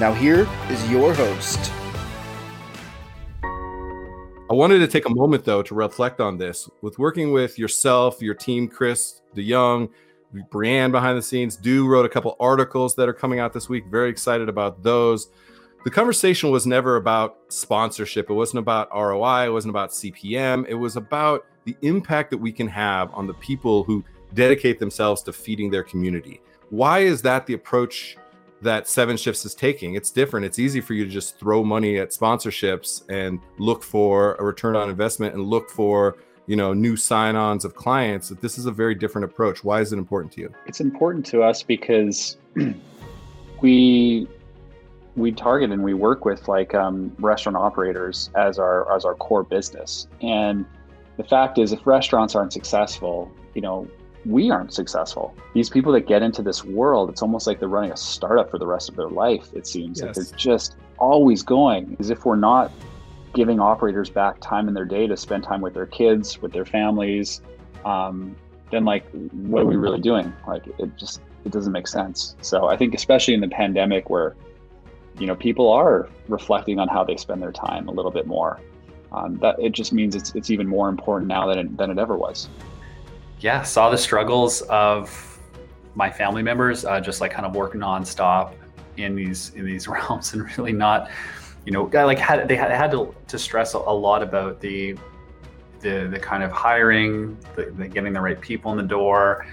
Now, here is your host. I wanted to take a moment though to reflect on this with working with yourself, your team, Chris DeYoung, Brianne behind the scenes. Do wrote a couple articles that are coming out this week. Very excited about those. The conversation was never about sponsorship. It wasn't about ROI. It wasn't about CPM. It was about the impact that we can have on the people who dedicate themselves to feeding their community. Why is that the approach that Seven Shifts is taking. It's different. It's easy for you to just throw money at sponsorships and look for a return on investment and look for you know new sign-ons of clients. This is a very different approach. Why is it important to you? It's important to us because we we target and we work with like um, restaurant operators as our as our core business. And the fact is, if restaurants aren't successful, you know, we aren't successful. These people that get into this world, it's almost like they're running a startup for the rest of their life, it seems. Yes. Like they're just always going. As if we're not giving operators back time in their day to spend time with their kids, with their families, um, then like what are we really doing? Like it just it doesn't make sense. So I think especially in the pandemic where you know people are reflecting on how they spend their time a little bit more. Um, that it just means it's it's even more important now than it, than it ever was yeah, saw the struggles of my family members, uh, just like kind of working nonstop in these in these realms, and really not, you know, like had they had, had to, to stress a, a lot about the the the kind of hiring, the, the getting the right people in the door,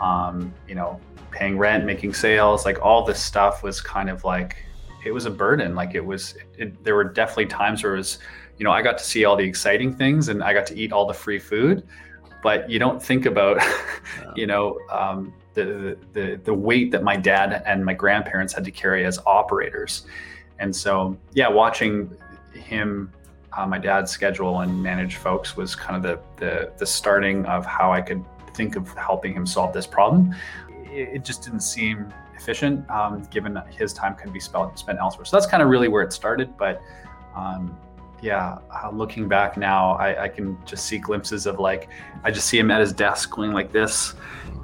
um, you know, paying rent, making sales, like all this stuff was kind of like it was a burden. Like it was, it, there were definitely times where it was, you know, I got to see all the exciting things and I got to eat all the free food but you don't think about, you know, um, the, the the weight that my dad and my grandparents had to carry as operators, and so yeah, watching him, uh, my dad's schedule and manage folks was kind of the, the the starting of how I could think of helping him solve this problem. It, it just didn't seem efficient, um, given that his time could be spent spent elsewhere. So that's kind of really where it started, but. Um, yeah, uh, looking back now, I, I, can just see glimpses of like, I just see him at his desk going like this,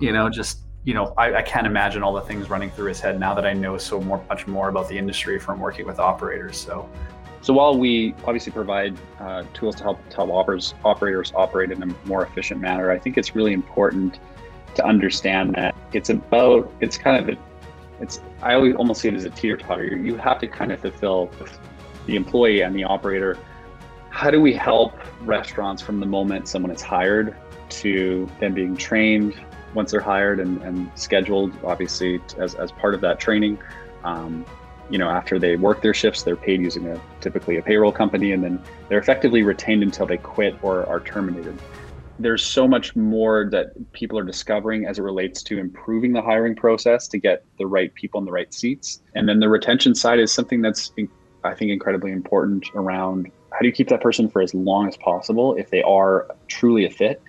you know, just, you know, I, I can't imagine all the things running through his head now that I know so more, much more about the industry from working with operators. So, so while we obviously provide uh, tools to help, to help operators, operators operate in a more efficient manner, I think it's really important to understand that it's about, it's kind of, a, it's, I always almost see it as a teeter totter. You have to kind of fulfill the employee and the operator how do we help restaurants from the moment someone is hired to them being trained once they're hired and, and scheduled, obviously, as, as part of that training? Um, you know, after they work their shifts, they're paid using a typically a payroll company, and then they're effectively retained until they quit or are terminated. There's so much more that people are discovering as it relates to improving the hiring process to get the right people in the right seats. And then the retention side is something that's, I think, incredibly important around how do you keep that person for as long as possible if they are truly a fit?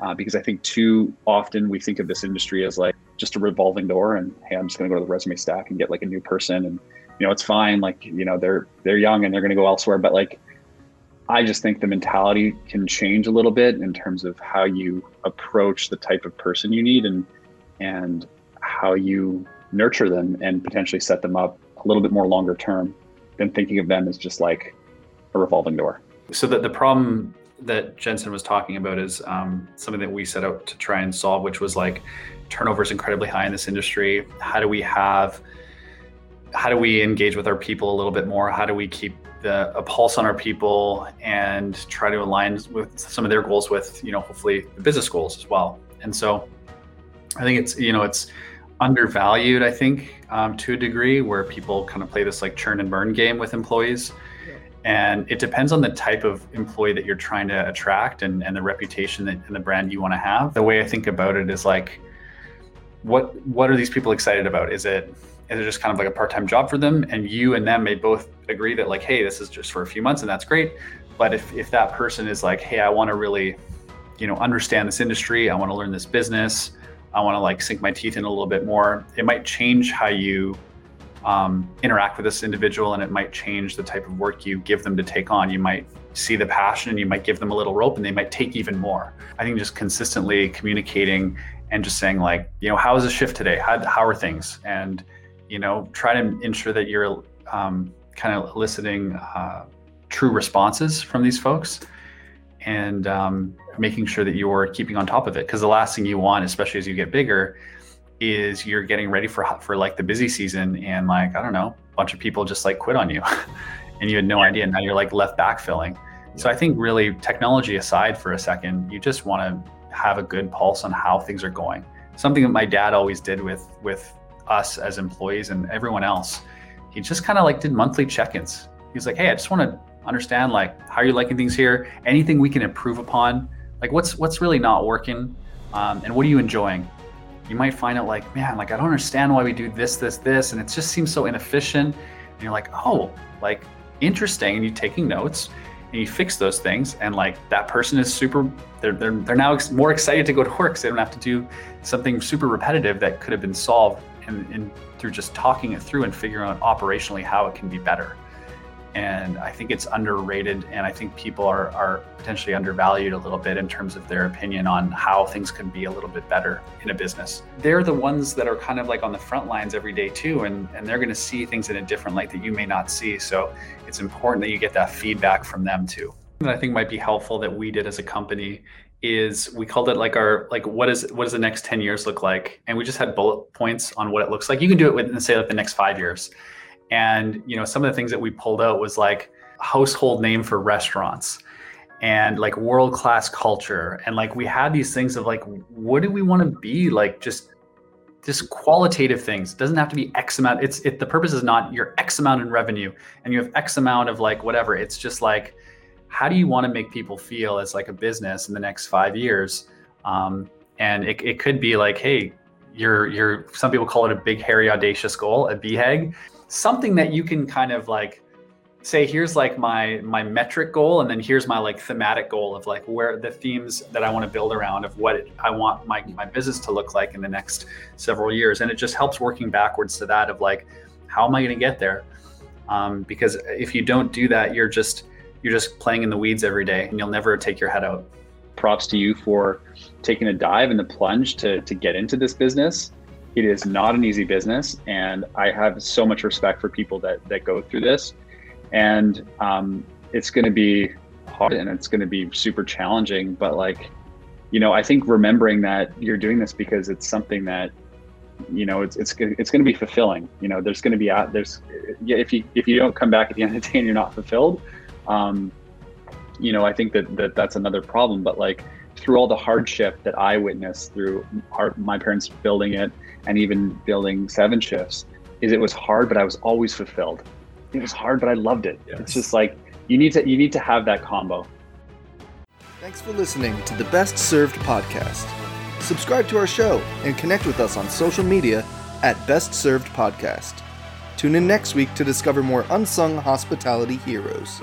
Uh, because I think too often we think of this industry as like just a revolving door, and hey, I'm just going to go to the resume stack and get like a new person, and you know it's fine. Like you know they're they're young and they're going to go elsewhere, but like I just think the mentality can change a little bit in terms of how you approach the type of person you need and and how you nurture them and potentially set them up a little bit more longer term than thinking of them as just like a revolving door. So that the problem that Jensen was talking about is um, something that we set out to try and solve, which was like turnover is incredibly high in this industry. How do we have, how do we engage with our people a little bit more? How do we keep the, a pulse on our people and try to align with some of their goals with, you know, hopefully the business goals as well. And so I think it's, you know, it's undervalued, I think, um, to a degree where people kind of play this like churn and burn game with employees. And it depends on the type of employee that you're trying to attract and, and the reputation that, and the brand you want to have. The way I think about it is like, what what are these people excited about? Is it is it just kind of like a part-time job for them and you and them may both agree that like hey this is just for a few months and that's great but if, if that person is like hey i want to really you know understand this industry i want to learn this business i want to like sink my teeth in a little bit more. It might change how you um, interact with this individual and it might change the type of work you give them to take on. You might see the passion and you might give them a little rope and they might take even more. I think just consistently communicating and just saying like you know how is the shift today? How, how are things? And you know try to ensure that you're um, kind of eliciting uh, true responses from these folks and um, making sure that you're keeping on top of it. Because the last thing you want especially as you get bigger is you're getting ready for for like the busy season and like i don't know a bunch of people just like quit on you and you had no idea now you're like left backfilling. So i think really technology aside for a second you just want to have a good pulse on how things are going. Something that my dad always did with with us as employees and everyone else he just kind of like did monthly check-ins. He's like hey i just want to understand like how are you're liking things here anything we can improve upon like what's what's really not working um, and what are you enjoying? You might find out like man like i don't understand why we do this this this and it just seems so inefficient and you're like oh like interesting and you're taking notes and you fix those things and like that person is super they're, they're, they're now ex- more excited to go to work because they don't have to do something super repetitive that could have been solved and, in through just talking it through and figuring out operationally how it can be better and I think it's underrated. And I think people are, are potentially undervalued a little bit in terms of their opinion on how things can be a little bit better in a business. They're the ones that are kind of like on the front lines every day too, and, and they're going to see things in a different light that you may not see. So it's important that you get that feedback from them too. And I think might be helpful that we did as a company is we called it like our like what is what does the next 10 years look like and we just had bullet points on what it looks like you can do it within say like the next five years and you know, some of the things that we pulled out was like household name for restaurants and like world class culture. And like we had these things of like, what do we want to be? Like just just qualitative things. It doesn't have to be X amount. It's it the purpose is not your X amount in revenue and you have X amount of like whatever. It's just like how do you want to make people feel as like a business in the next five years? Um, and it, it could be like, hey, you're you're some people call it a big hairy audacious goal, a BHAG something that you can kind of like say here's like my my metric goal and then here's my like thematic goal of like where the themes that i want to build around of what i want my, my business to look like in the next several years. And it just helps working backwards to that of like how am i going to get there? Um, because if you don't do that you're just you're just playing in the weeds every day and you'll never take your head out. Props to you for taking a dive and the plunge to to get into this business it is not an easy business, and I have so much respect for people that that go through this. And um, it's going to be hard and it's going to be super challenging. But like, you know, I think remembering that you're doing this because it's something that you know it's it's it's going to be fulfilling. You know, there's going to be there's yeah, if you if you don't come back at the end of the day and you're not fulfilled, um, you know, I think that that that's another problem. But like through all the hardship that I witnessed through our, my parents building it and even building seven shifts is it was hard, but I was always fulfilled. It was hard, but I loved it. Yes. It's just like you need to you need to have that combo. Thanks for listening to the Best Served podcast. Subscribe to our show and connect with us on social media at Best Served Podcast. Tune in next week to discover more unsung hospitality heroes.